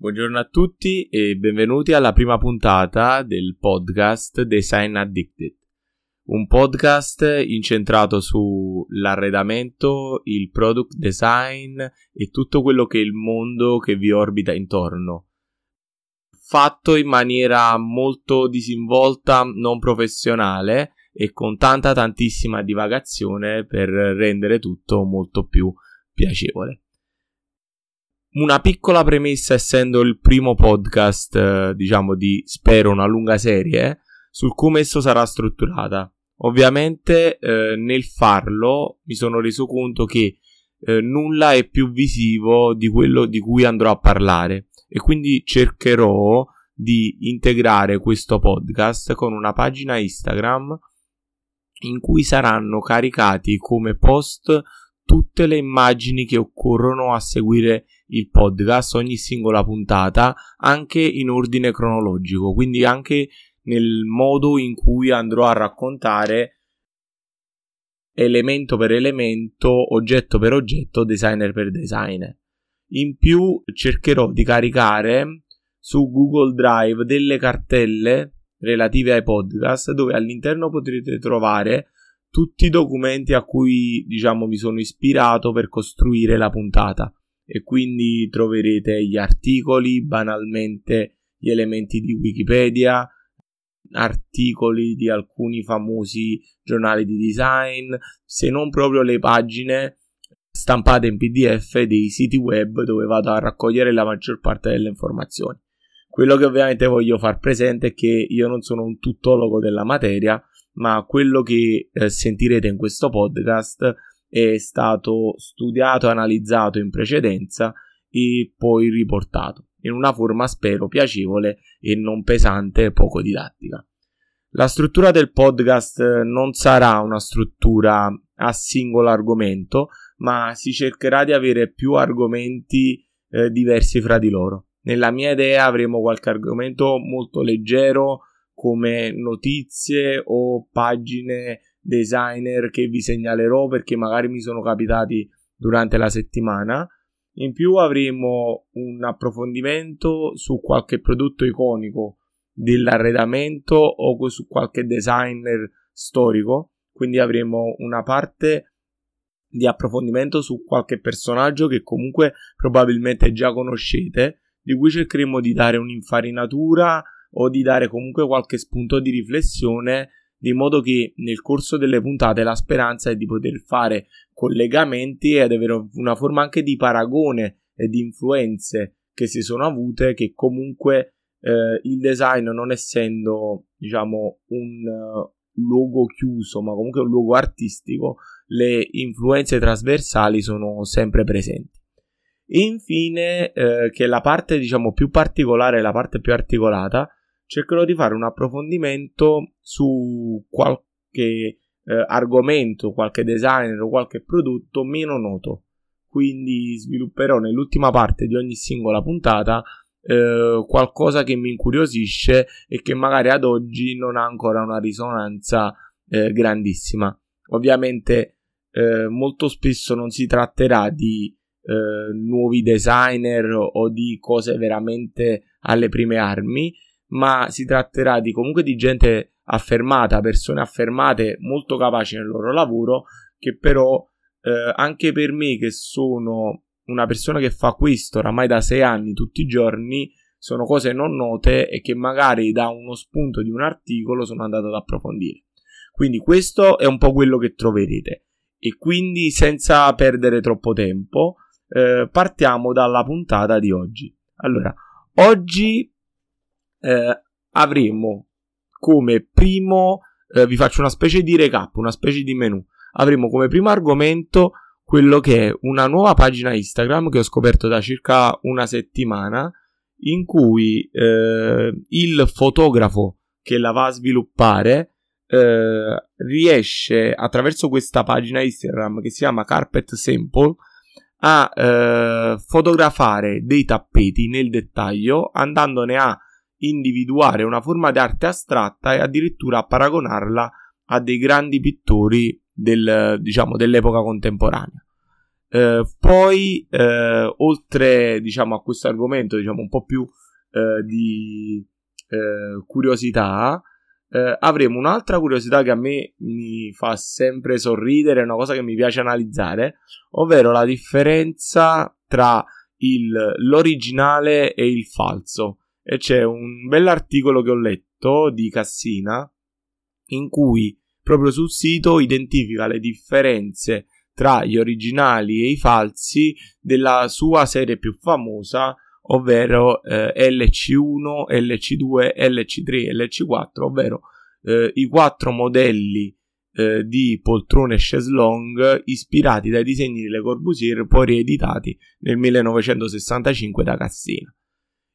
Buongiorno a tutti e benvenuti alla prima puntata del podcast Design Addicted, un podcast incentrato sull'arredamento, il product design e tutto quello che è il mondo che vi orbita intorno. Fatto in maniera molto disinvolta, non professionale e con tanta tantissima divagazione per rendere tutto molto più piacevole una piccola premessa essendo il primo podcast, eh, diciamo, di spero una lunga serie sul come esso sarà strutturata. Ovviamente eh, nel farlo mi sono reso conto che eh, nulla è più visivo di quello di cui andrò a parlare e quindi cercherò di integrare questo podcast con una pagina Instagram in cui saranno caricati come post tutte le immagini che occorrono a seguire il podcast, ogni singola puntata, anche in ordine cronologico, quindi anche nel modo in cui andrò a raccontare elemento per elemento, oggetto per oggetto, designer per designer. In più cercherò di caricare su Google Drive delle cartelle relative ai podcast dove all'interno potrete trovare tutti i documenti a cui diciamo mi sono ispirato per costruire la puntata e quindi troverete gli articoli, banalmente gli elementi di Wikipedia, articoli di alcuni famosi giornali di design, se non proprio le pagine stampate in PDF dei siti web dove vado a raccogliere la maggior parte delle informazioni. Quello che ovviamente voglio far presente è che io non sono un tuttologo della materia, ma quello che eh, sentirete in questo podcast è stato studiato e analizzato in precedenza e poi riportato in una forma spero piacevole e non pesante e poco didattica. La struttura del podcast non sarà una struttura a singolo argomento, ma si cercherà di avere più argomenti eh, diversi fra di loro. Nella mia idea avremo qualche argomento molto leggero, come notizie o pagine designer che vi segnalerò perché magari mi sono capitati durante la settimana. In più avremo un approfondimento su qualche prodotto iconico dell'arredamento o su qualche designer storico. Quindi avremo una parte di approfondimento su qualche personaggio che comunque probabilmente già conoscete, di cui cercheremo di dare un'infarinatura o di dare comunque qualche spunto di riflessione di modo che nel corso delle puntate la speranza è di poter fare collegamenti ed avere una forma anche di paragone e di influenze che si sono avute che comunque eh, il design non essendo diciamo un uh, luogo chiuso ma comunque un luogo artistico le influenze trasversali sono sempre presenti. Infine eh, che la parte diciamo più particolare la parte più articolata cercherò di fare un approfondimento su qualche eh, argomento, qualche designer o qualche prodotto meno noto. Quindi svilupperò nell'ultima parte di ogni singola puntata eh, qualcosa che mi incuriosisce e che magari ad oggi non ha ancora una risonanza eh, grandissima. Ovviamente eh, molto spesso non si tratterà di eh, nuovi designer o di cose veramente alle prime armi, ma si tratterà di comunque di gente affermata, persone affermate molto capaci nel loro lavoro, che però eh, anche per me che sono una persona che fa questo oramai da sei anni tutti i giorni, sono cose non note e che magari da uno spunto di un articolo sono andato ad approfondire. Quindi questo è un po' quello che troverete. E quindi senza perdere troppo tempo, eh, partiamo dalla puntata di oggi. Allora, oggi eh, avremo come primo, eh, vi faccio una specie di recap, una specie di menu. Avremo come primo argomento quello che è una nuova pagina Instagram che ho scoperto da circa una settimana in cui eh, il fotografo che la va a sviluppare eh, riesce attraverso questa pagina Instagram che si chiama Carpet Sample a eh, fotografare dei tappeti nel dettaglio andandone a individuare una forma d'arte astratta e addirittura paragonarla a dei grandi pittori del, diciamo, dell'epoca contemporanea. Eh, poi, eh, oltre diciamo, a questo argomento, diciamo un po' più eh, di eh, curiosità, eh, avremo un'altra curiosità che a me mi fa sempre sorridere, una cosa che mi piace analizzare, ovvero la differenza tra il, l'originale e il falso. E c'è un bell'articolo che ho letto di Cassina in cui proprio sul sito identifica le differenze tra gli originali e i falsi della sua serie più famosa, ovvero eh, LC1, LC2, LC3 e LC4, ovvero eh, i quattro modelli eh, di poltrone chaise ispirati dai disegni di Le Corbusier poi rieditati nel 1965 da Cassina.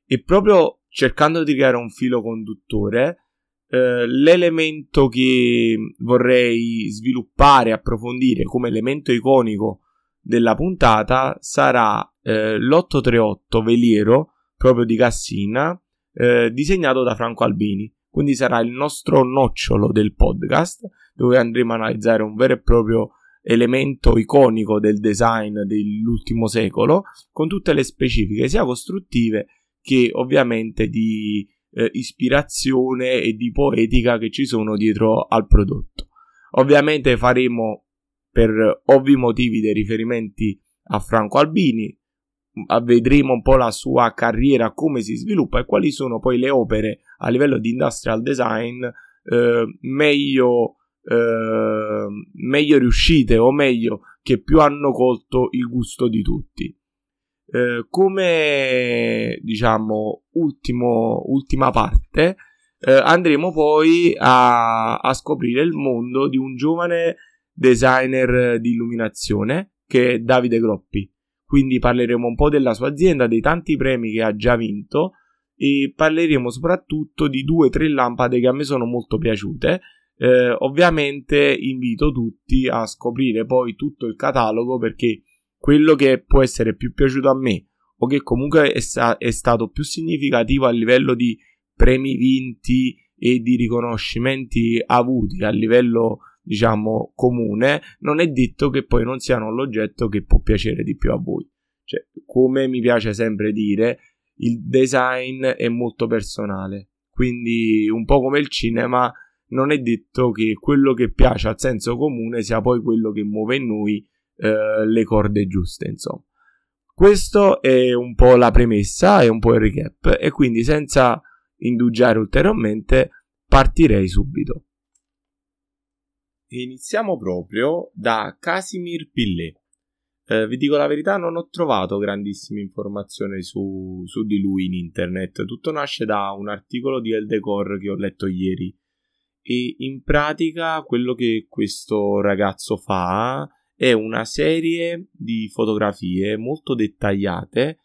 E proprio cercando di creare un filo conduttore, eh, l'elemento che vorrei sviluppare, approfondire come elemento iconico della puntata sarà eh, l'838 veliero proprio di Cassina eh, disegnato da Franco Albini. Quindi sarà il nostro nocciolo del podcast dove andremo a analizzare un vero e proprio elemento iconico del design dell'ultimo secolo con tutte le specifiche sia costruttive che ovviamente di eh, ispirazione e di poetica che ci sono dietro al prodotto. Ovviamente faremo per ovvi motivi dei riferimenti a Franco Albini, vedremo un po' la sua carriera, come si sviluppa e quali sono poi le opere a livello di industrial design eh, meglio, eh, meglio riuscite o meglio che più hanno colto il gusto di tutti. Eh, come diciamo ultimo, ultima parte eh, andremo poi a, a, scoprire il mondo di un giovane designer di illuminazione che è Davide Groppi. Quindi parleremo un po' della sua azienda dei tanti premi che ha già vinto e parleremo soprattutto di due o tre lampade che a me sono molto piaciute. Eh, ovviamente invito tutti a scoprire poi tutto il catalogo perché quello che può essere più piaciuto a me o che comunque è, sta- è stato più significativo a livello di premi vinti e di riconoscimenti avuti a livello diciamo comune non è detto che poi non siano l'oggetto che può piacere di più a voi. Cioè come mi piace sempre dire il design è molto personale quindi un po' come il cinema non è detto che quello che piace al senso comune sia poi quello che muove in noi eh, le corde giuste, insomma. Questo è un po' la premessa e un po' il recap e quindi senza indugiare ulteriormente partirei subito. Iniziamo proprio da Casimir Pillet. Eh, vi dico la verità, non ho trovato grandissime informazioni su, su, di lui in internet. Tutto nasce da un articolo di Eldecor che ho letto ieri. E in pratica quello che questo ragazzo fa è una serie di fotografie molto dettagliate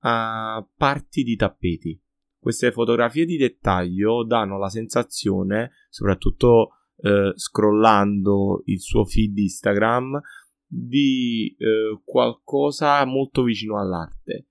a parti di tappeti. Queste fotografie di dettaglio danno la sensazione, soprattutto eh, scrollando il suo feed Instagram, di eh, qualcosa molto vicino all'arte.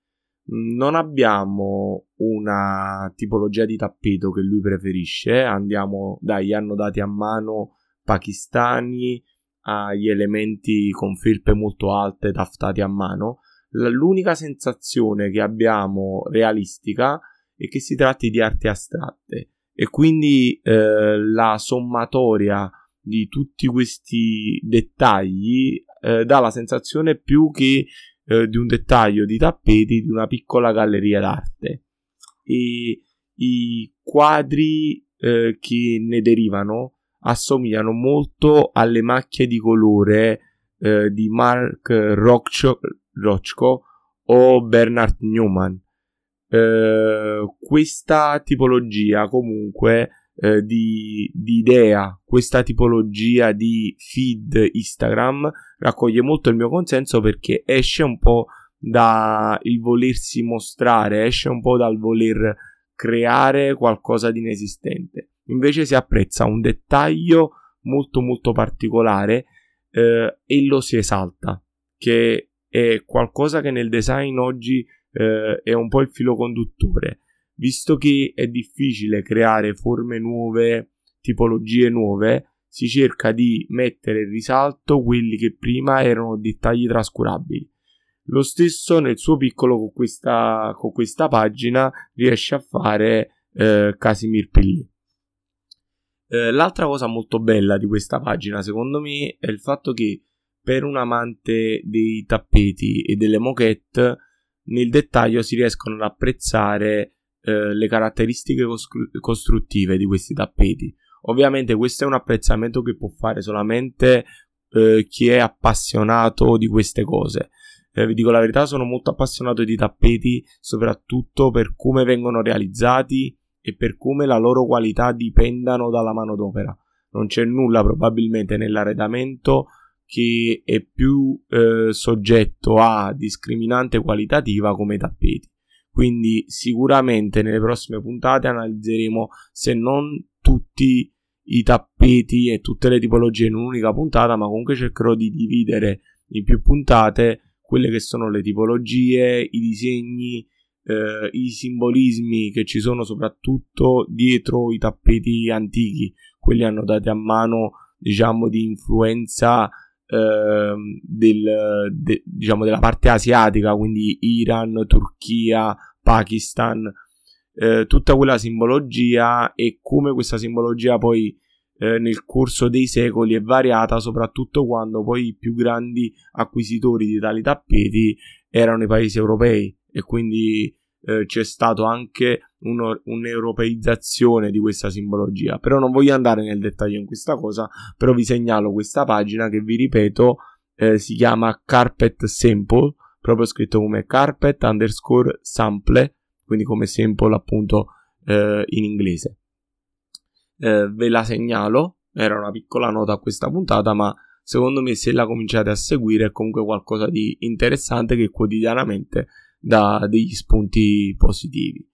Non abbiamo una tipologia di tappeto che lui preferisce, andiamo dagli annodati a mano pakistani agli elementi con felpe molto alte taftati a mano, l'unica sensazione che abbiamo realistica è che si tratti di arti astratte e quindi eh, la sommatoria di tutti questi dettagli eh, dà la sensazione più che eh, di un dettaglio di tappeti di una piccola galleria d'arte. E i quadri eh, che ne derivano assomigliano molto alle macchie di colore eh, di Mark Rochko, Rochko o Bernard Newman. Eh, questa tipologia comunque eh, di, di, idea, questa tipologia di feed Instagram raccoglie molto il mio consenso perché esce un po' dal volersi mostrare, esce un po' dal voler creare qualcosa di inesistente invece si apprezza un dettaglio molto molto particolare eh, e lo si esalta, che è qualcosa che nel design oggi eh, è un po' il filo conduttore, visto che è difficile creare forme nuove, tipologie nuove, si cerca di mettere in risalto quelli che prima erano dettagli trascurabili. Lo stesso nel suo piccolo con questa, con questa pagina riesce a fare eh, Casimir Pilli. Eh, l'altra cosa molto bella di questa pagina, secondo me, è il fatto che per un amante dei tappeti e delle moquette, nel dettaglio si riescono ad apprezzare eh, le caratteristiche costru- costruttive di questi tappeti. Ovviamente questo è un apprezzamento che può fare solamente eh, chi è appassionato di queste cose. Eh, vi dico la verità, sono molto appassionato di tappeti, soprattutto per come vengono realizzati e per come la loro qualità dipendano dalla manodopera. Non c'è nulla probabilmente nell'arredamento che è più eh, soggetto a discriminante qualitativa come i tappeti. Quindi sicuramente nelle prossime puntate analizzeremo se non tutti i tappeti e tutte le tipologie in un'unica puntata, ma comunque cercherò di dividere in più puntate quelle che sono le tipologie, i disegni, eh, i simbolismi che ci sono soprattutto dietro i tappeti antichi, quelli annotati a mano, diciamo, di influenza eh, del, de, diciamo, della parte asiatica, quindi Iran, Turchia, Pakistan, eh, tutta quella simbologia e come questa simbologia poi eh, nel corso dei secoli è variata, soprattutto quando poi i più grandi acquisitori di tali tappeti erano i paesi europei e quindi eh, c'è stato anche uno, un'europeizzazione di questa simbologia. Però non voglio andare nel dettaglio in questa cosa, però vi segnalo questa pagina che vi ripeto eh, si chiama Carpet Sample, proprio scritto come carpet underscore sample, quindi come sample appunto eh, in inglese. Eh, ve la segnalo, era una piccola nota a questa puntata, ma secondo me se la cominciate a seguire è comunque qualcosa di interessante che quotidianamente dà degli spunti positivi.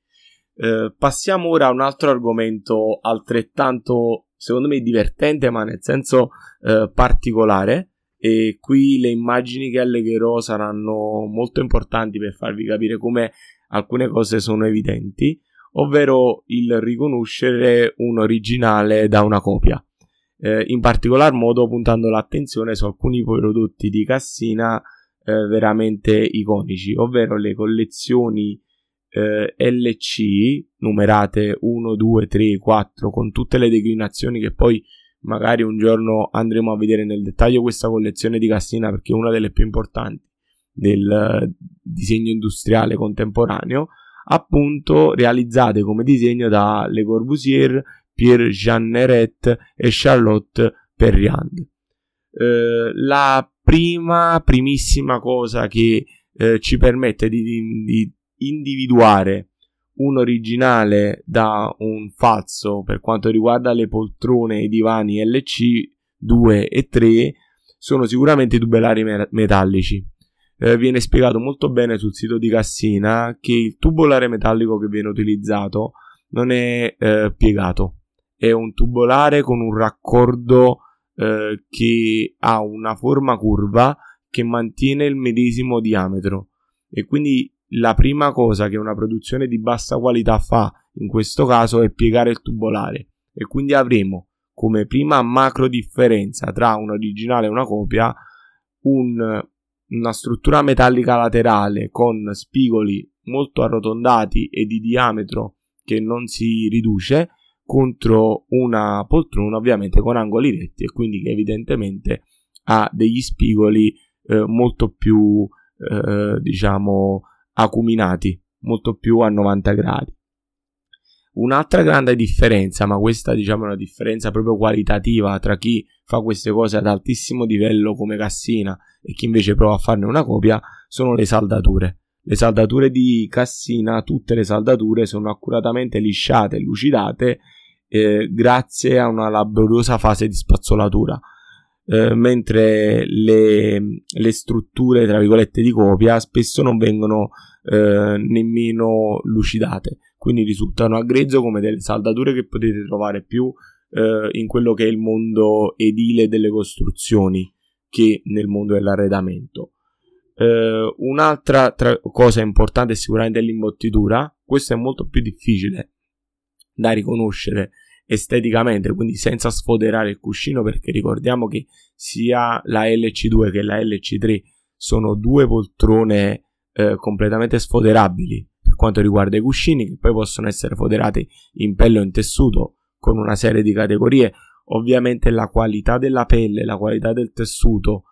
Eh, passiamo ora a un altro argomento altrettanto, secondo me, divertente, ma nel senso eh, particolare. E qui le immagini che allegherò saranno molto importanti per farvi capire come alcune cose sono evidenti, ovvero il riconoscere un originale da una copia. Eh, in particolar modo puntando l'attenzione su alcuni prodotti di Cassina eh, veramente iconici, ovvero le collezioni eh, LC numerate 1, 2, 3, 4 con tutte le declinazioni che poi magari un giorno andremo a vedere nel dettaglio questa collezione di Cassina perché è una delle più importanti del eh, disegno industriale contemporaneo appunto realizzate come disegno da Le Corbusier, Pierre Jeanneret e Charlotte Perriand. Eh, la prima, primissima cosa che eh, ci permette di, di, individuare un originale da un falso per quanto riguarda le poltrone e i divani LC 2 e 3 sono sicuramente i tubellari metallici. Eh, viene spiegato molto bene sul sito di Cassina che il tubolare metallico che viene utilizzato non è eh, piegato, è un tubolare con un raccordo eh, che ha una forma curva che mantiene il medesimo diametro. E quindi la prima cosa che una produzione di bassa qualità fa in questo caso è piegare il tubolare e quindi avremo come prima macro differenza tra un originale e una copia un, una struttura metallica laterale con spigoli molto arrotondati e di diametro che non si riduce contro una poltrona ovviamente con angoli retti e quindi che evidentemente ha degli spigoli eh, molto più eh, diciamo acuminati molto più a 90 gradi. Un'altra grande differenza ma questa diciamo è una differenza proprio qualitativa tra chi fa queste cose ad altissimo livello come Cassina e chi invece prova a farne una copia sono le saldature. Le saldature di Cassina, tutte le saldature sono accuratamente lisciate e lucidate eh, grazie a una laboriosa fase di spazzolatura. Eh, mentre le, le, strutture tra virgolette di copia spesso non vengono eh, nemmeno lucidate. Quindi risultano a grezzo come delle saldature che potete trovare più eh, in quello che è il mondo edile delle costruzioni che nel mondo dell'arredamento. Eh, un'altra tra- cosa importante è sicuramente l'imbottitura questo è molto più difficile da riconoscere esteticamente, quindi senza sfoderare il cuscino, perché ricordiamo che sia la LC2 che la LC3 sono due poltrone eh, completamente sfoderabili per quanto riguarda i cuscini, che poi possono essere foderati in pelle o in tessuto con una serie di categorie. Ovviamente la qualità della pelle, la qualità del tessuto,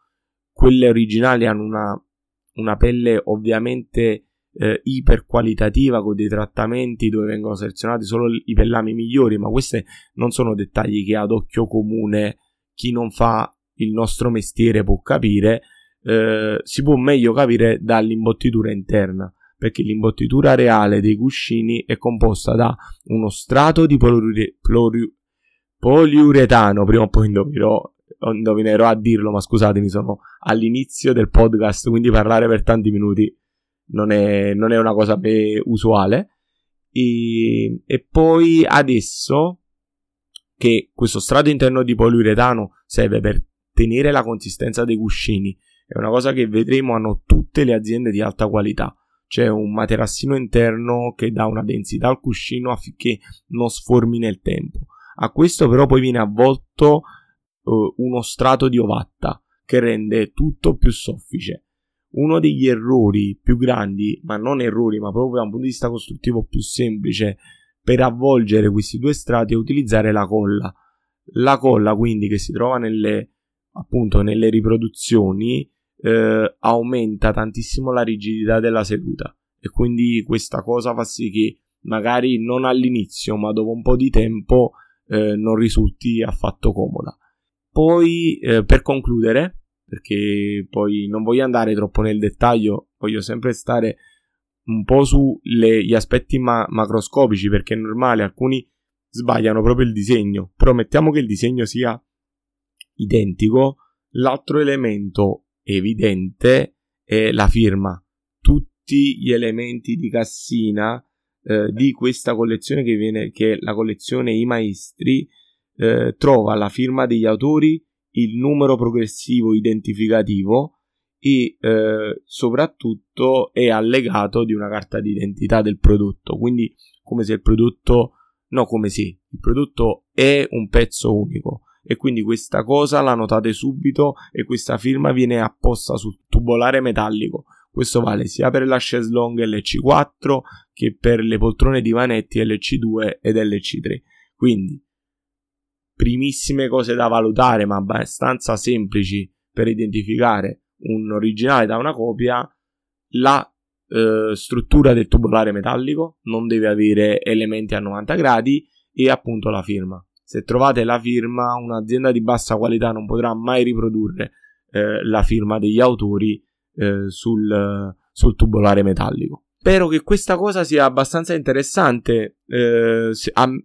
quelle originali hanno una, una pelle ovviamente eh, iperqualitativa con dei trattamenti dove vengono selezionati solo i pellami migliori, ma questi non sono dettagli che ad occhio comune chi non fa il nostro mestiere può capire, eh, si può meglio capire dall'imbottitura interna, perché l'imbottitura reale dei cuscini è composta da uno strato di poluri, poliuretano, prima o poi indovinerò, indovinerò a dirlo, ma scusatemi, sono all'inizio del podcast, quindi parlare per tanti minuti non è, non è una cosa usuale. E, e poi adesso che questo strato interno di poliuretano serve per tenere la consistenza dei cuscini, è una cosa che vedremo hanno tutte le aziende di alta qualità. C'è un materassino interno che dà una densità al cuscino affinché non sformi nel tempo. A questo però poi viene avvolto uh, uno strato di ovatta che rende tutto più soffice uno degli errori più grandi, ma non errori, ma proprio da un punto di vista costruttivo più semplice per avvolgere questi due strati è utilizzare la colla. La colla, quindi, che si trova nelle, appunto, nelle riproduzioni, eh, aumenta tantissimo la rigidità della seduta e quindi questa cosa fa sì che magari non all'inizio, ma dopo un po' di tempo eh, non risulti affatto comoda. Poi, eh, per concludere, perché poi non voglio andare troppo nel dettaglio, voglio sempre stare un po' sugli aspetti ma- macroscopici perché è normale, alcuni sbagliano proprio il disegno, però mettiamo che il disegno sia identico, l'altro elemento evidente è la firma. Tutti gli elementi di cassina eh, di questa collezione che viene che è la collezione I Maestri eh, trova la firma degli autori il numero progressivo identificativo e eh, soprattutto è allegato di una carta d'identità del prodotto, quindi come se il prodotto, no come se, il prodotto è un pezzo unico e quindi questa cosa la notate subito e questa firma viene apposta sul tubolare metallico. Questo vale sia per la chaise longue LC4 che per le poltrone di vanetti LC2 ed LC3. Quindi primissime cose da valutare, ma abbastanza semplici per identificare un originale da una copia, la eh, struttura del tubolare metallico non deve avere elementi a 90 gradi e appunto la firma. Se trovate la firma, un'azienda di bassa qualità non potrà mai riprodurre eh, la firma degli autori eh, sul, sul tubolare metallico. Spero che questa cosa sia abbastanza interessante. Eh,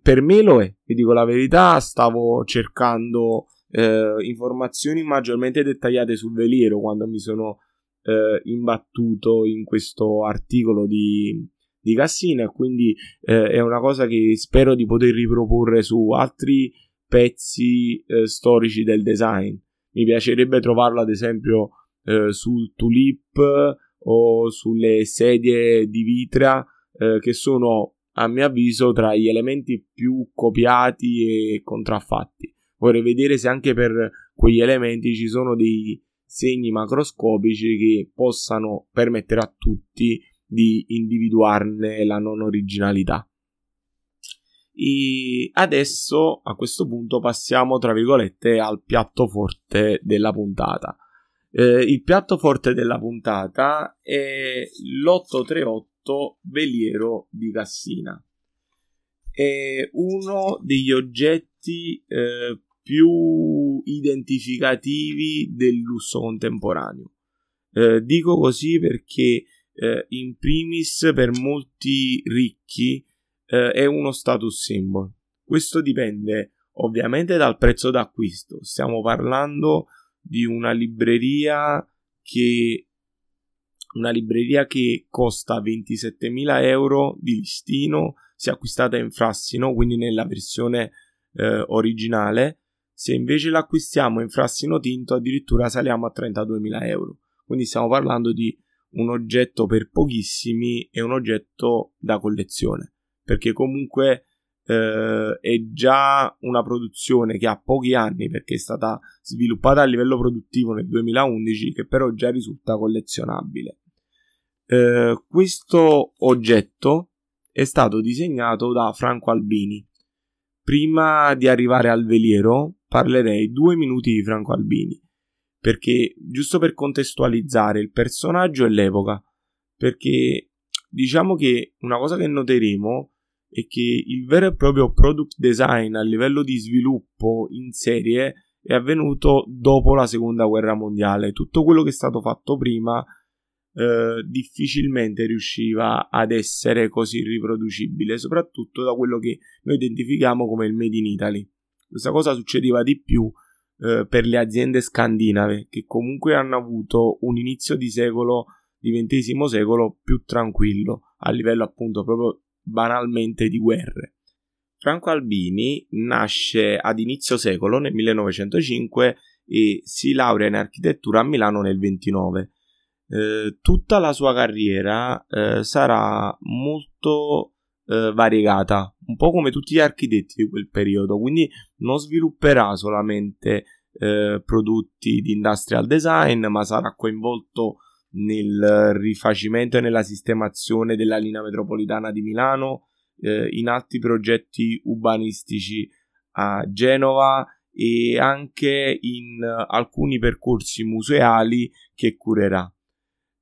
per me lo è, vi dico la verità. Stavo cercando eh, informazioni maggiormente dettagliate sul veliero quando mi sono eh, imbattuto in questo articolo di, di Cassina. Quindi eh, è una cosa che spero di poter riproporre su altri pezzi eh, storici del design. Mi piacerebbe trovarlo, ad esempio, eh, sul Tulip o sulle sedie di vitra eh, che sono a mio avviso tra gli elementi più copiati e contraffatti. Vorrei vedere se anche per quegli elementi ci sono dei segni macroscopici che possano permettere a tutti di individuarne la non originalità. E adesso a questo punto passiamo tra virgolette al piatto forte della puntata. Eh, il piatto forte della puntata è l'838 veliero di Cassina. È uno degli oggetti eh, più identificativi del lusso contemporaneo. Eh, dico così perché eh, in primis per molti ricchi eh, è uno status symbol. Questo dipende ovviamente dal prezzo d'acquisto. Stiamo parlando di una libreria che una libreria che costa 27.000 euro di listino se acquistata in frassino, quindi nella versione eh, originale. Se invece l'acquistiamo in frassino tinto, addirittura saliamo a 32.000 euro. Quindi stiamo parlando di un oggetto per pochissimi e un oggetto da collezione. Perché comunque eh, è già una produzione che ha pochi anni perché è stata sviluppata a livello produttivo nel 2011 che però già risulta collezionabile. Eh, questo oggetto è stato disegnato da Franco Albini. Prima di arrivare al veliero parlerei due minuti di Franco Albini perché giusto per contestualizzare il personaggio e l'epoca perché diciamo che una cosa che noteremo è che il vero e proprio product design a livello di sviluppo in serie è avvenuto dopo la seconda guerra mondiale. Tutto quello che è stato fatto prima eh, difficilmente riusciva ad essere così riproducibile, soprattutto da quello che noi identifichiamo come il Made in Italy. Questa cosa succedeva di più eh, per le aziende scandinave, che comunque hanno avuto un inizio di secolo, di XX secolo, più tranquillo, a livello appunto proprio banalmente di guerre. Franco Albini nasce ad inizio secolo nel 1905 e si laurea in architettura a Milano nel 29. Eh, tutta la sua carriera eh, sarà molto eh, variegata, un po' come tutti gli architetti di quel periodo, quindi non svilupperà solamente eh, prodotti di industrial design, ma sarà coinvolto nel rifacimento e nella sistemazione della linea metropolitana di Milano, eh, in altri progetti urbanistici a Genova e anche in alcuni percorsi museali che curerà.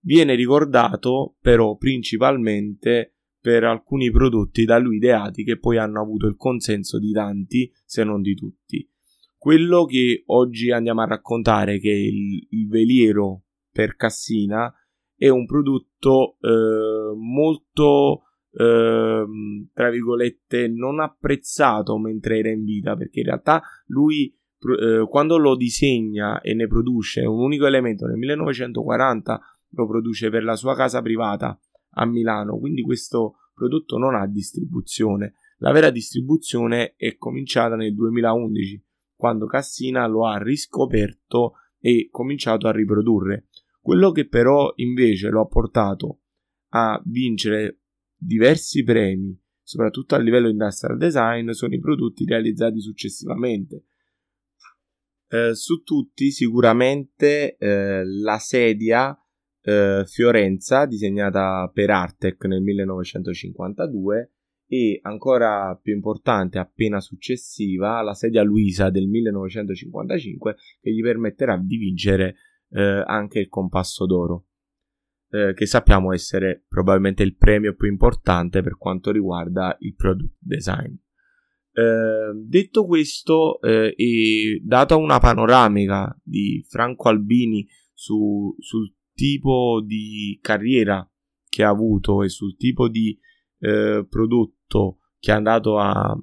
Viene ricordato però principalmente per alcuni prodotti da lui ideati che poi hanno avuto il consenso di tanti, se non di tutti. Quello che oggi andiamo a raccontare, che è il, il veliero per Cassina è un prodotto eh, molto eh, tra virgolette non apprezzato mentre era in vita perché in realtà lui eh, quando lo disegna e ne produce un unico elemento nel 1940 lo produce per la sua casa privata a Milano. Quindi questo prodotto non ha distribuzione. La vera distribuzione è cominciata nel 2011 quando Cassina lo ha riscoperto e cominciato a riprodurre quello che però invece lo ha portato a vincere diversi premi, soprattutto a livello industrial design, sono i prodotti realizzati successivamente. Eh, su tutti sicuramente eh, la sedia eh, Fiorenza disegnata per Artec nel 1952 e ancora più importante appena successiva la sedia Luisa del 1955 che gli permetterà di vincere eh, anche il compasso d'oro, eh, che sappiamo essere probabilmente il premio più importante per quanto riguarda il product design. Eh, detto questo, eh, e data una panoramica di Franco Albini su, sul tipo di carriera che ha avuto e sul tipo di eh, prodotto che è andato a,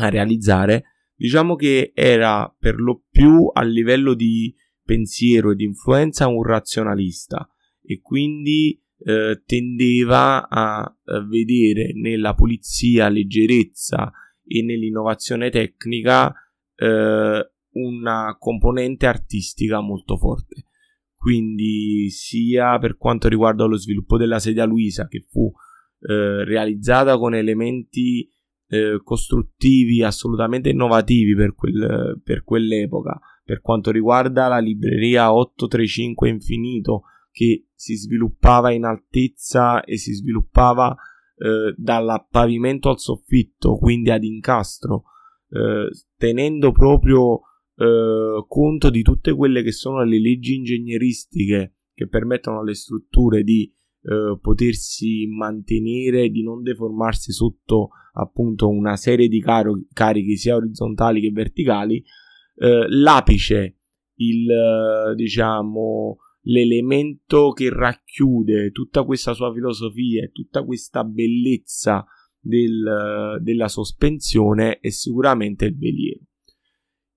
a realizzare, diciamo che era per lo più a livello di pensiero di influenza un razionalista e quindi eh, tendeva a, a vedere nella pulizia, leggerezza e nell'innovazione tecnica eh, una componente artistica molto forte. Quindi sia per quanto riguarda lo sviluppo della sedia Luisa che fu eh, realizzata con elementi eh, costruttivi assolutamente innovativi per, quel, per quell'epoca, per quanto riguarda la libreria 835 Infinito che si sviluppava in altezza e si sviluppava eh, dal pavimento al soffitto, quindi ad incastro, eh, tenendo proprio eh, conto di tutte quelle che sono le leggi ingegneristiche che permettono alle strutture di eh, potersi mantenere, di non deformarsi sotto appunto una serie di caro- carichi sia orizzontali che verticali, eh, l'apice, il eh, diciamo l'elemento che racchiude tutta questa sua filosofia e tutta questa bellezza del, della sospensione è sicuramente il veliero.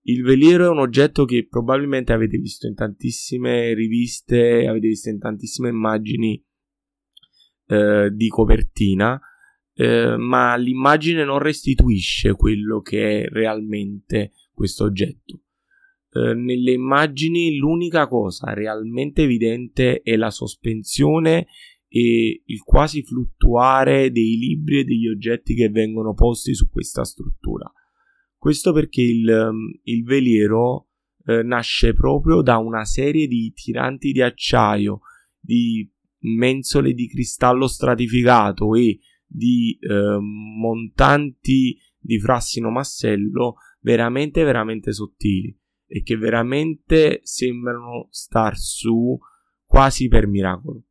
Il veliero è un oggetto che probabilmente avete visto in tantissime riviste, avete visto in tantissime immagini eh, di copertina, eh, ma l'immagine non restituisce quello che è realmente questo oggetto. Eh, nelle immagini l'unica cosa realmente evidente è la sospensione e il quasi fluttuare dei libri e degli oggetti che vengono posti su questa struttura. Questo perché il, um, il veliero eh, nasce proprio da una serie di tiranti di acciaio, di mensole di cristallo stratificato e di eh, montanti di frassino massello veramente veramente sottili e che veramente sembrano star su quasi per miracolo.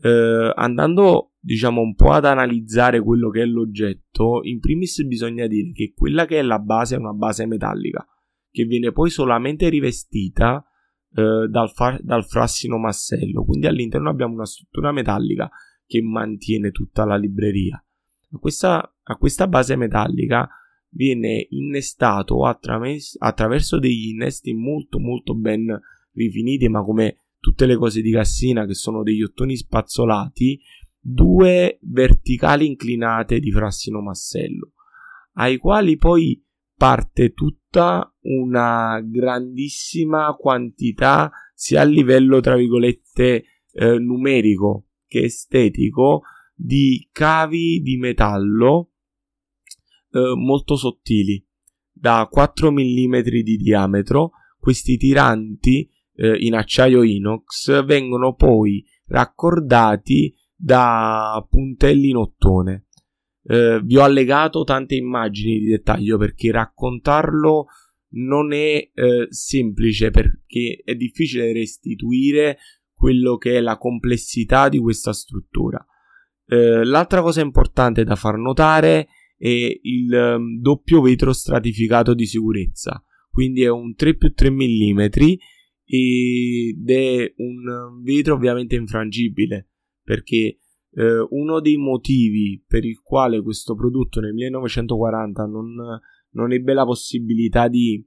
Eh, andando diciamo un po' ad analizzare quello che è l'oggetto, in primis bisogna dire che quella che è la base è una base metallica che viene poi solamente rivestita eh, dal, fa- dal frassino massello, quindi all'interno abbiamo una struttura metallica che mantiene tutta la libreria. Questa, a questa base metallica viene innestato attraverso, degli innesti molto molto ben rifiniti, ma come tutte le cose di Cassina che sono degli ottoni spazzolati, due verticali inclinate di frassino massello, ai quali poi parte tutta una grandissima quantità sia a livello tra virgolette eh, numerico che estetico di cavi di metallo eh, molto sottili da 4 mm di diametro questi tiranti eh, in acciaio inox vengono poi raccordati da puntelli in ottone eh, vi ho allegato tante immagini di dettaglio perché raccontarlo non è eh, semplice perché è difficile restituire quello che è la complessità di questa struttura. Eh, l'altra cosa importante da far notare è il um, doppio vetro stratificato di sicurezza, quindi è un 3 più 3 mm ed è un vetro ovviamente infrangibile perché eh, uno dei motivi per il quale questo prodotto nel 1940 non, non ebbe la possibilità di,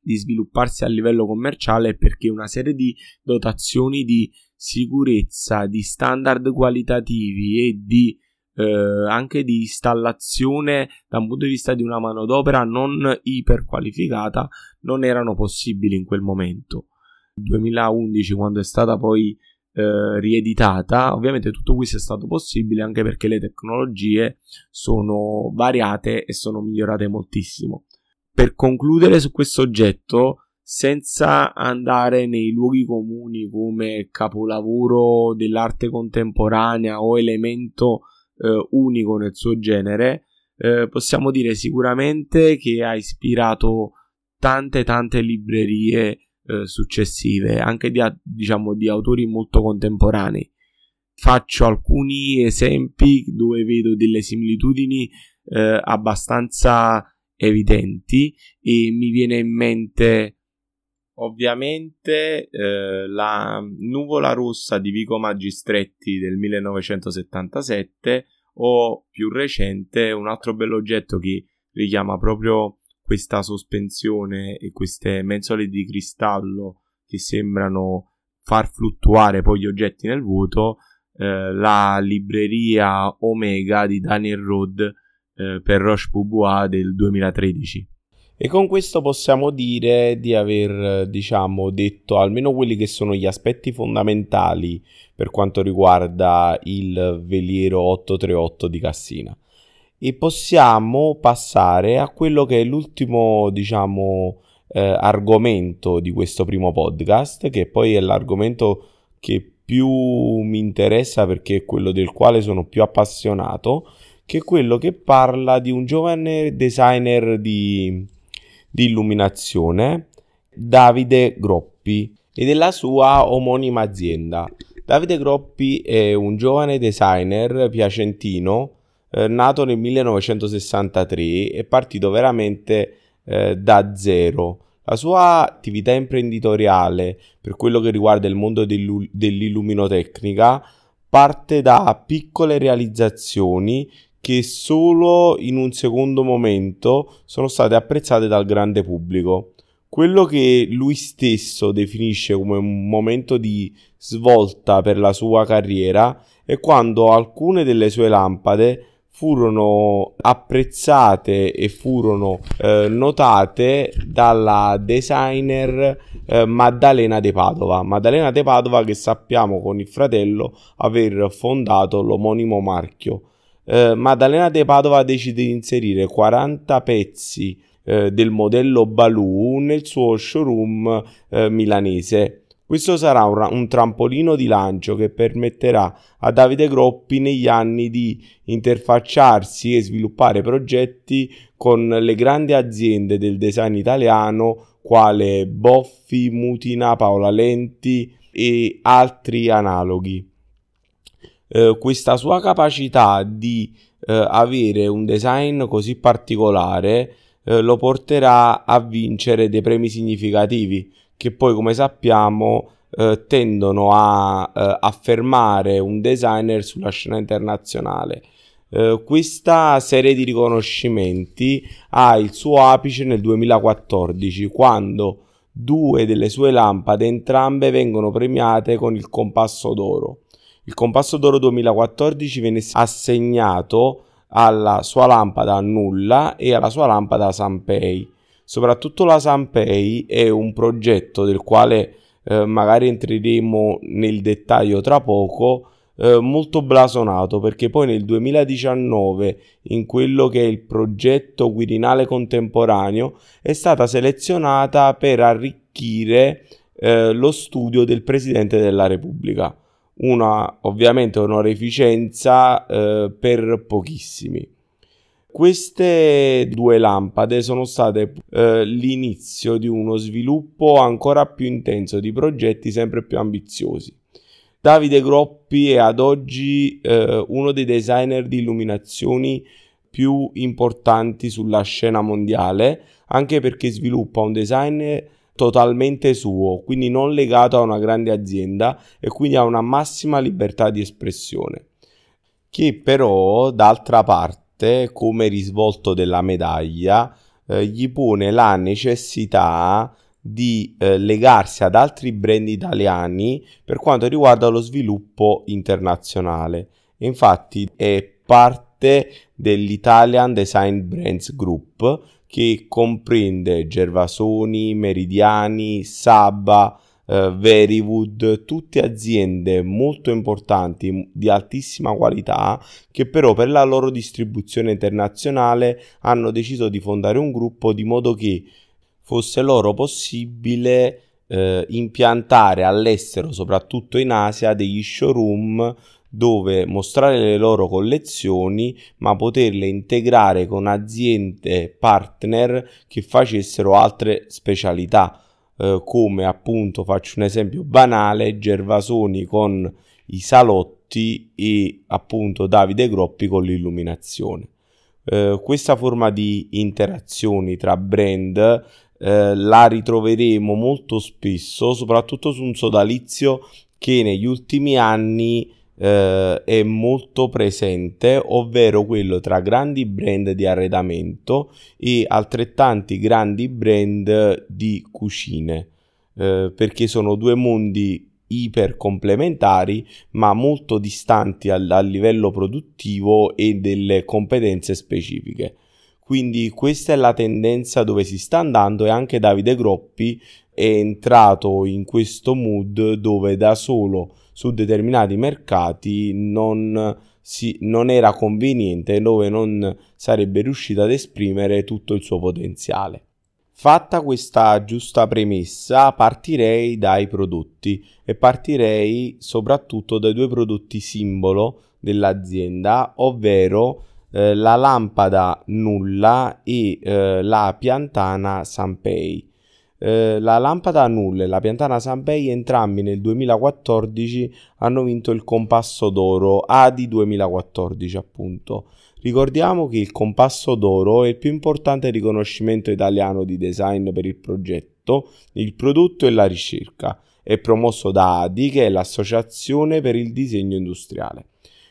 di svilupparsi a livello commerciale è perché una serie di dotazioni di sicurezza, di standard qualitativi e di eh, anche di installazione da un punto di vista di una manodopera non iperqualificata non erano possibili in quel momento. 2011 quando è stata poi eh, rieditata. Ovviamente tutto questo è stato possibile anche perché le tecnologie sono variate e sono migliorate moltissimo. Per concludere su questo oggetto, senza andare nei luoghi comuni come capolavoro dell'arte contemporanea o elemento eh, unico nel suo genere, eh, possiamo dire sicuramente che ha ispirato tante tante librerie eh, successive, anche di, diciamo, di autori molto contemporanei. Faccio alcuni esempi dove vedo delle similitudini eh, abbastanza evidenti e mi viene in mente ovviamente eh, la nuvola rossa di Vico Magistretti del 1977 o più recente un altro bell'oggetto che richiama proprio questa sospensione e queste mensole di cristallo che sembrano far fluttuare poi gli oggetti nel vuoto, eh, la libreria Omega di Daniel Road eh, per Roche Poubois del 2013. E con questo possiamo dire di aver, diciamo, detto almeno quelli che sono gli aspetti fondamentali per quanto riguarda il veliero 838 di Cassina. E possiamo passare a quello che è l'ultimo, diciamo, eh, argomento di questo primo podcast, che poi è l'argomento che più mi interessa perché è quello del quale sono più appassionato, che è quello che parla di un giovane designer di, di illuminazione, Davide Groppi, e della sua omonima azienda. Davide Groppi è un giovane designer piacentino eh, nato nel 1963 è partito veramente eh, da zero. La sua attività imprenditoriale per quello che riguarda il mondo dell'illuminotecnica parte da piccole realizzazioni che solo in un secondo momento sono state apprezzate dal grande pubblico. Quello che lui stesso definisce come un momento di svolta per la sua carriera è quando alcune delle sue lampade furono apprezzate e furono eh, notate dalla designer eh, Maddalena De Padova. Maddalena De Padova che sappiamo con il fratello aver fondato l'omonimo marchio. Eh, Maddalena De Padova decide di inserire 40 pezzi eh, del modello Baloo nel suo showroom eh, milanese questo sarà un, un, trampolino di lancio che permetterà a Davide Groppi negli anni di interfacciarsi e sviluppare progetti con le grandi aziende del design italiano quale Boffi, Mutina, Paola Lenti e altri analoghi. Eh, questa sua capacità di eh, avere un design così particolare eh, lo porterà a vincere dei premi significativi che poi come sappiamo eh, tendono a eh, affermare un designer sulla scena internazionale. Questa serie di riconoscimenti ha il suo apice nel 2014 quando due delle sue lampade entrambe vengono premiate con il Compasso d'Oro. Il Compasso d'Oro 2014 venne assegnato alla sua lampada Nulla e alla sua lampada Sanpei. Soprattutto la Sanpei è un progetto del quale eh, magari entreremo nel dettaglio tra poco, eh, molto blasonato perché poi nel 2019 in quello che è il progetto Quirinale contemporaneo è stata selezionata per arricchire eh, lo studio del Presidente della Repubblica. Una ovviamente onoreficenza eh, per pochissimi. Queste due lampade sono state eh, l'inizio di uno sviluppo ancora più intenso di progetti sempre più ambiziosi. Davide Groppi è ad oggi eh, uno dei designer di illuminazioni più importanti sulla scena mondiale, anche perché sviluppa un design totalmente suo, quindi non legato a una grande azienda e quindi ha una massima libertà di espressione. Che però, d'altra parte, come risvolto della medaglia, eh, gli pone la necessità di eh, legarsi ad altri brand italiani per quanto riguarda lo sviluppo internazionale. Infatti è parte dell'Italian Design Brands Group che comprende Gervasoni, Meridiani, Saba, uh, Verywood, tutte aziende molto importanti di altissima qualità che però per la loro distribuzione internazionale hanno deciso di fondare un gruppo di modo che fosse loro possibile eh, impiantare all'estero, soprattutto in Asia, degli showroom dove mostrare le loro collezioni, ma poterle integrare con aziende partner che facessero altre specialità eh, come appunto faccio un esempio banale Gervasoni con i salotti e appunto Davide Groppi con l'illuminazione. Eh, questa forma di interazioni tra brand eh, la ritroveremo molto spesso, soprattutto su un sodalizio che negli ultimi anni eh, è molto presente, ovvero quello tra grandi brand di arredamento e altrettanti grandi brand di cucine, eh, perché sono due mondi iper complementari ma molto distanti al, a livello produttivo e delle competenze specifiche. Quindi questa è la tendenza dove si sta andando e anche Davide Groppi è entrato in questo mood dove da solo su determinati mercati non, si, non era conveniente, dove non sarebbe riuscito ad esprimere tutto il suo potenziale. Fatta questa giusta premessa, partirei dai prodotti e partirei soprattutto dai due prodotti simbolo dell'azienda, ovvero eh, la lampada nulla e eh, la piantana Sanpei. Eh, la lampada nulla e la piantana Sanpei entrambi nel 2014 hanno vinto il compasso d'oro ADI 2014 appunto. Ricordiamo che il compasso d'oro è il più importante riconoscimento italiano di design per il progetto, il prodotto e la ricerca. È promosso da ADI che è l'associazione per il disegno industriale.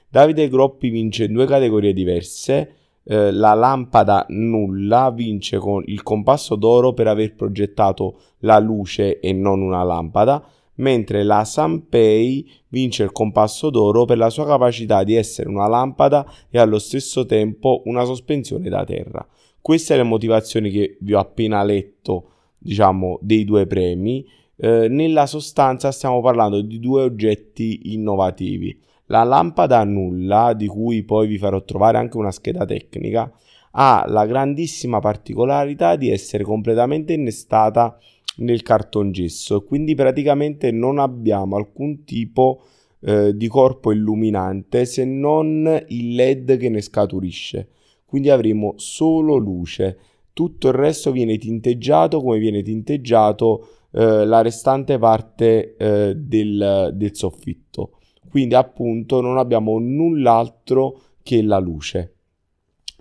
Davide Groppi vince in due categorie diverse eh, la lampada nulla vince con il compasso d'oro per aver progettato la luce e non una lampada, mentre la Sanpei vince il compasso d'oro per la sua capacità di essere una lampada e allo stesso tempo una sospensione da terra. Queste le motivazioni che vi ho appena letto, diciamo, dei due premi. Eh, nella sostanza stiamo parlando di due oggetti innovativi. La lampada nulla, di cui poi vi farò trovare anche una scheda tecnica, ha la grandissima particolarità di essere completamente innestata nel cartongesso e quindi praticamente non abbiamo alcun tipo eh, di corpo illuminante se non il led che ne scaturisce. Quindi avremo solo luce. Tutto il resto viene tinteggiato come viene tinteggiato eh, la restante parte eh, del, del soffitto quindi appunto non abbiamo null'altro che la luce.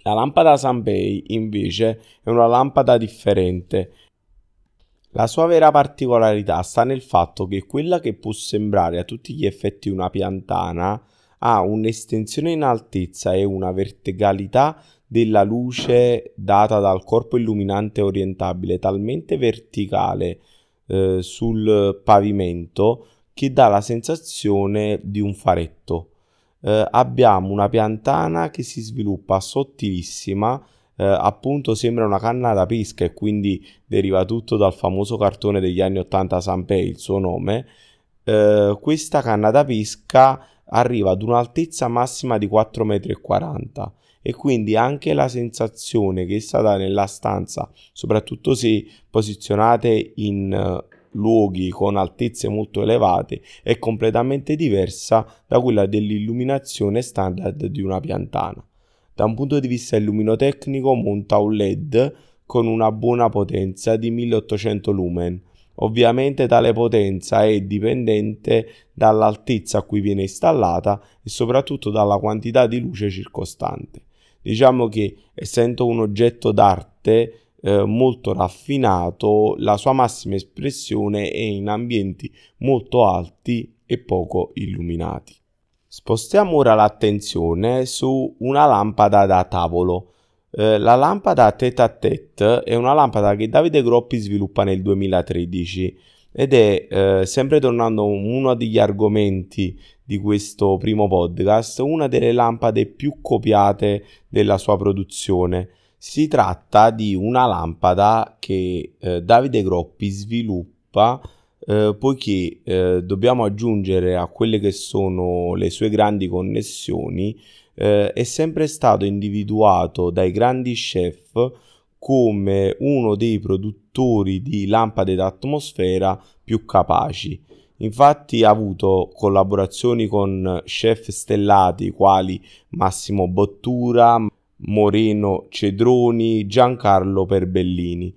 La lampada Sanpei invece è una lampada differente. La sua vera particolarità sta nel fatto che quella che può sembrare a tutti gli effetti una piantana ha un'estensione in altezza e una verticalità della luce data dal corpo illuminante orientabile talmente verticale eh, sul pavimento che dà la sensazione di un faretto. Eh, abbiamo una piantana che si sviluppa sottilissima eh, appunto sembra una canna da pesca e quindi deriva tutto dal famoso cartone degli anni 80 Sanpei, il suo nome. Eh, questa canna da pesca arriva ad un'altezza massima di 4,40 m e quindi anche la sensazione che essa dà nella stanza, soprattutto se posizionate in uh, luoghi con altezze molto elevate, è completamente diversa da quella dell'illuminazione standard di una piantana. Da un punto di vista illuminotecnico monta un LED con una buona potenza di 1800 lumen. Ovviamente tale potenza è dipendente dall'altezza a cui viene installata e soprattutto dalla quantità di luce circostante. Diciamo che essendo un oggetto d'arte eh, molto raffinato, la sua massima espressione è in ambienti molto alti e poco illuminati. Spostiamo ora l'attenzione su una lampada da tavolo. Eh, la lampada tête a tête è una lampada che Davide Groppi sviluppa nel 2013 ed è eh, sempre tornando uno degli argomenti di questo primo podcast, una delle lampade più copiate della sua produzione. Si tratta di una lampada che eh, Davide Groppi sviluppa eh, poiché eh, dobbiamo aggiungere a quelle che sono le sue grandi connessioni, eh, è sempre stato individuato dai grandi chef come uno dei produttori di lampade d'atmosfera più capaci. Infatti ha avuto collaborazioni con chef stellati quali Massimo Bottura, Moreno Cedroni, Giancarlo Perbellini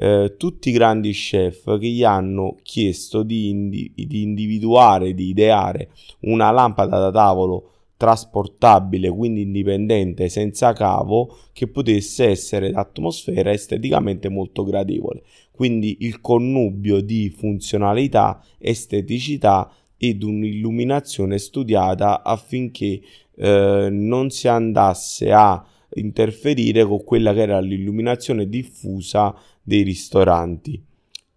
eh, tutti grandi chef che gli hanno chiesto di, indi- di individuare, di ideare una lampada da tavolo trasportabile, quindi indipendente, senza cavo, che potesse essere d'atmosfera esteticamente molto gradevole. Quindi il connubio di funzionalità, esteticità ed un'illuminazione studiata affinché eh, non si andasse a interferire con quella che era l'illuminazione diffusa dei ristoranti.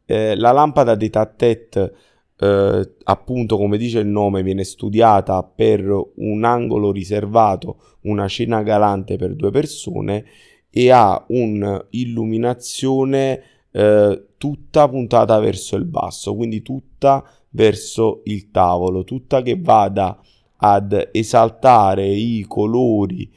Eh, la lampada dei tattet, eh, appunto come dice il nome, viene studiata per un angolo riservato, una cena galante per due persone e ha un'illuminazione eh, tutta puntata verso il basso, quindi tutta verso il tavolo, tutta che vada ad esaltare i colori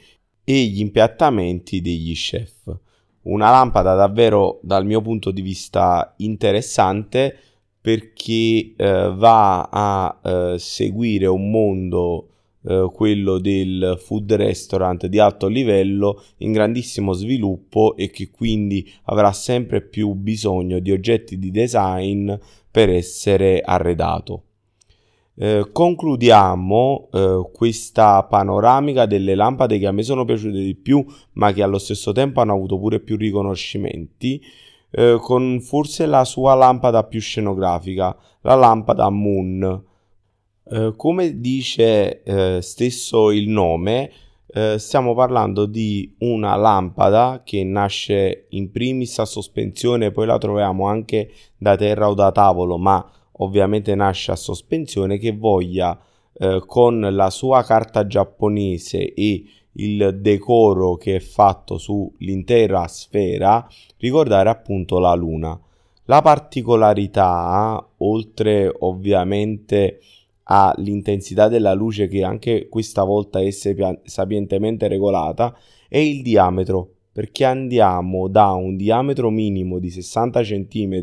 e gli impiattamenti degli chef una lampada davvero dal mio punto di vista interessante perché eh, va a eh, seguire un mondo, eh, quello del food restaurant di alto livello, in grandissimo sviluppo e che quindi avrà sempre più bisogno di oggetti di design per essere arredato. Eh, concludiamo eh, questa panoramica delle lampade che a me sono piaciute di più, ma che allo stesso tempo hanno avuto pure più riconoscimenti, eh, con forse la sua lampada più scenografica, la lampada Moon. Eh, come dice eh, stesso il nome, stiamo parlando di una lampada che nasce in primis a sospensione, poi la troviamo anche da terra o da tavolo, ma ovviamente nasce a sospensione che voglia eh, con la sua carta giapponese e il decoro che è fatto sull'intera sfera ricordare appunto la luna. La particolarità, oltre ovviamente all'intensità della luce che anche questa volta è sapientemente regolata, è il diametro perché andiamo da un diametro minimo di 60 cm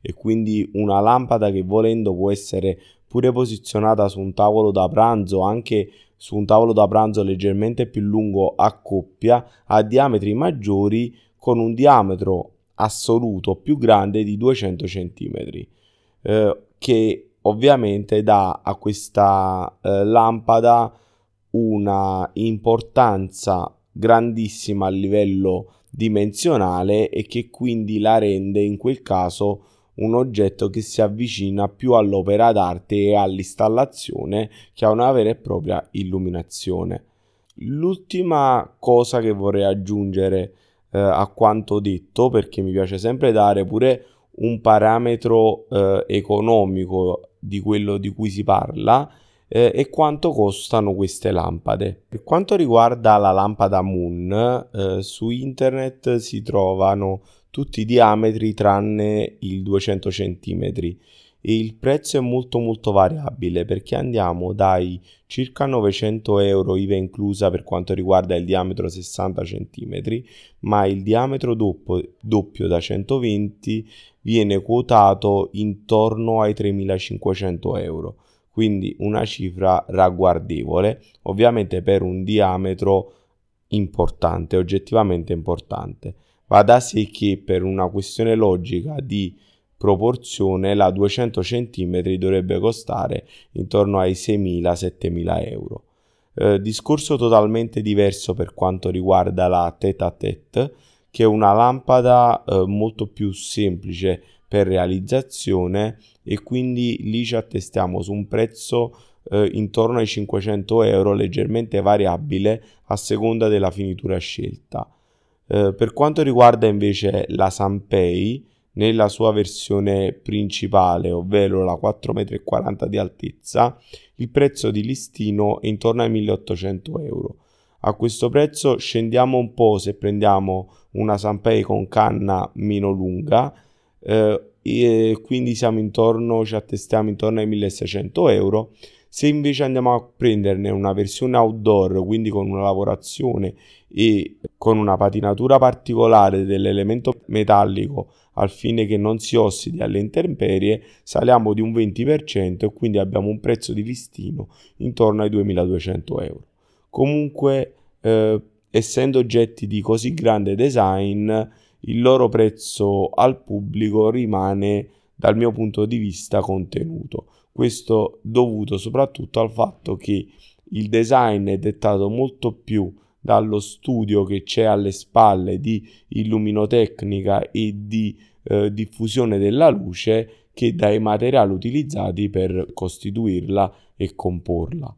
e quindi una lampada che volendo può essere pure posizionata su un tavolo da pranzo, anche su un tavolo da pranzo leggermente più lungo a coppia, a diametri maggiori con un diametro assoluto più grande di 200 cm, eh, che ovviamente dà a questa eh, lampada una importanza grandissima a livello dimensionale e che quindi la rende in quel caso un oggetto che si avvicina più all'opera d'arte e all'installazione che a una vera e propria illuminazione. L'ultima cosa che vorrei aggiungere eh, a quanto detto, perché mi piace sempre dare pure un parametro eh, economico di quello di cui si parla, eh, e quanto costano queste lampade. Per quanto riguarda la lampada Moon, eh, su internet si trovano tutti i diametri tranne il 200 cm il prezzo è molto molto variabile perché andiamo dai circa 900 euro IVA inclusa per quanto riguarda il diametro 60 cm ma il diametro doppio, doppio da 120 viene quotato intorno ai 3500 euro quindi una cifra ragguardevole, ovviamente per un diametro importante, oggettivamente importante. Va da sé che per una questione logica di proporzione la 200 cm dovrebbe costare intorno ai 6.000-7.000 euro. Eh, discorso totalmente diverso per quanto riguarda la tête à tête, che è una lampada eh, molto più semplice per realizzazione e quindi lì ci attestiamo su un prezzo eh, intorno ai 500 euro leggermente variabile a seconda della finitura scelta. Eh, per quanto riguarda invece la Sanpei, nella sua versione principale, ovvero la 4,40 m di altezza, il prezzo di listino è intorno ai 1800 euro. A questo prezzo scendiamo un po' se prendiamo una Sanpei con canna meno lunga e quindi siamo intorno, ci attestiamo intorno ai 1600 euro. Se invece andiamo a prenderne una versione outdoor, quindi con una lavorazione e con una patinatura particolare dell'elemento metallico al fine che non si ossidi alle intemperie, saliamo di un 20% e quindi abbiamo un prezzo di listino intorno ai 2200 euro. Comunque, eh, essendo oggetti di così grande design, il loro prezzo al pubblico rimane dal mio punto di vista contenuto. Questo dovuto soprattutto al fatto che il design è dettato molto più dallo studio che c'è alle spalle di illuminotecnica e di eh, diffusione della luce che dai materiali utilizzati per costituirla e comporla.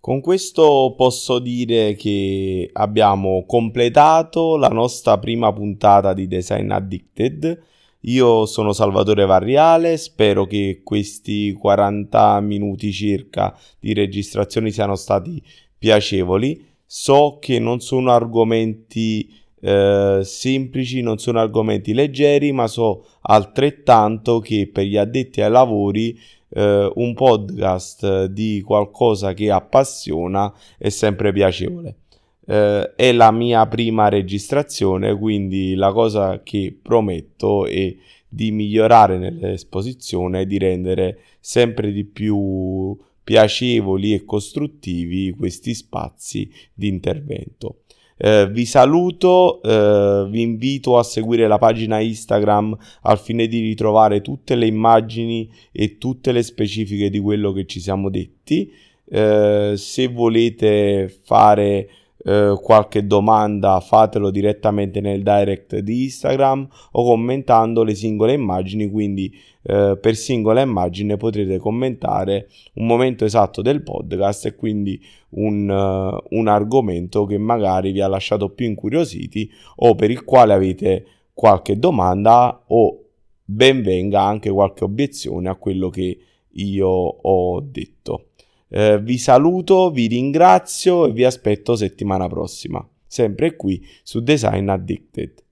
Con questo posso dire che abbiamo completato la nostra prima puntata di Design Addicted. Io sono Salvatore Varriale, spero che questi 40 minuti circa di registrazione siano stati piacevoli. So che non sono argomenti eh, semplici, non sono argomenti leggeri, ma so altrettanto che per gli addetti ai lavori eh, un podcast di qualcosa che appassiona è sempre piacevole. Eh, è la mia prima registrazione, quindi la cosa che prometto è di migliorare nell'esposizione e di rendere sempre di più piacevoli e costruttivi questi spazi di intervento. Eh, vi saluto, eh, vi invito a seguire la pagina Instagram al fine di ritrovare tutte le immagini e tutte le specifiche di quello che ci siamo detti. Eh, se volete fare eh, qualche domanda fatelo direttamente nel direct di Instagram o commentando le singole immagini quindi eh, per singola immagine potrete commentare un momento esatto del podcast e quindi un, uh, un argomento che magari vi ha lasciato più incuriositi o per il quale avete qualche domanda o ben venga anche qualche obiezione a quello che io ho detto. Eh, vi saluto, vi ringrazio e vi aspetto settimana prossima, sempre qui su Design Addicted.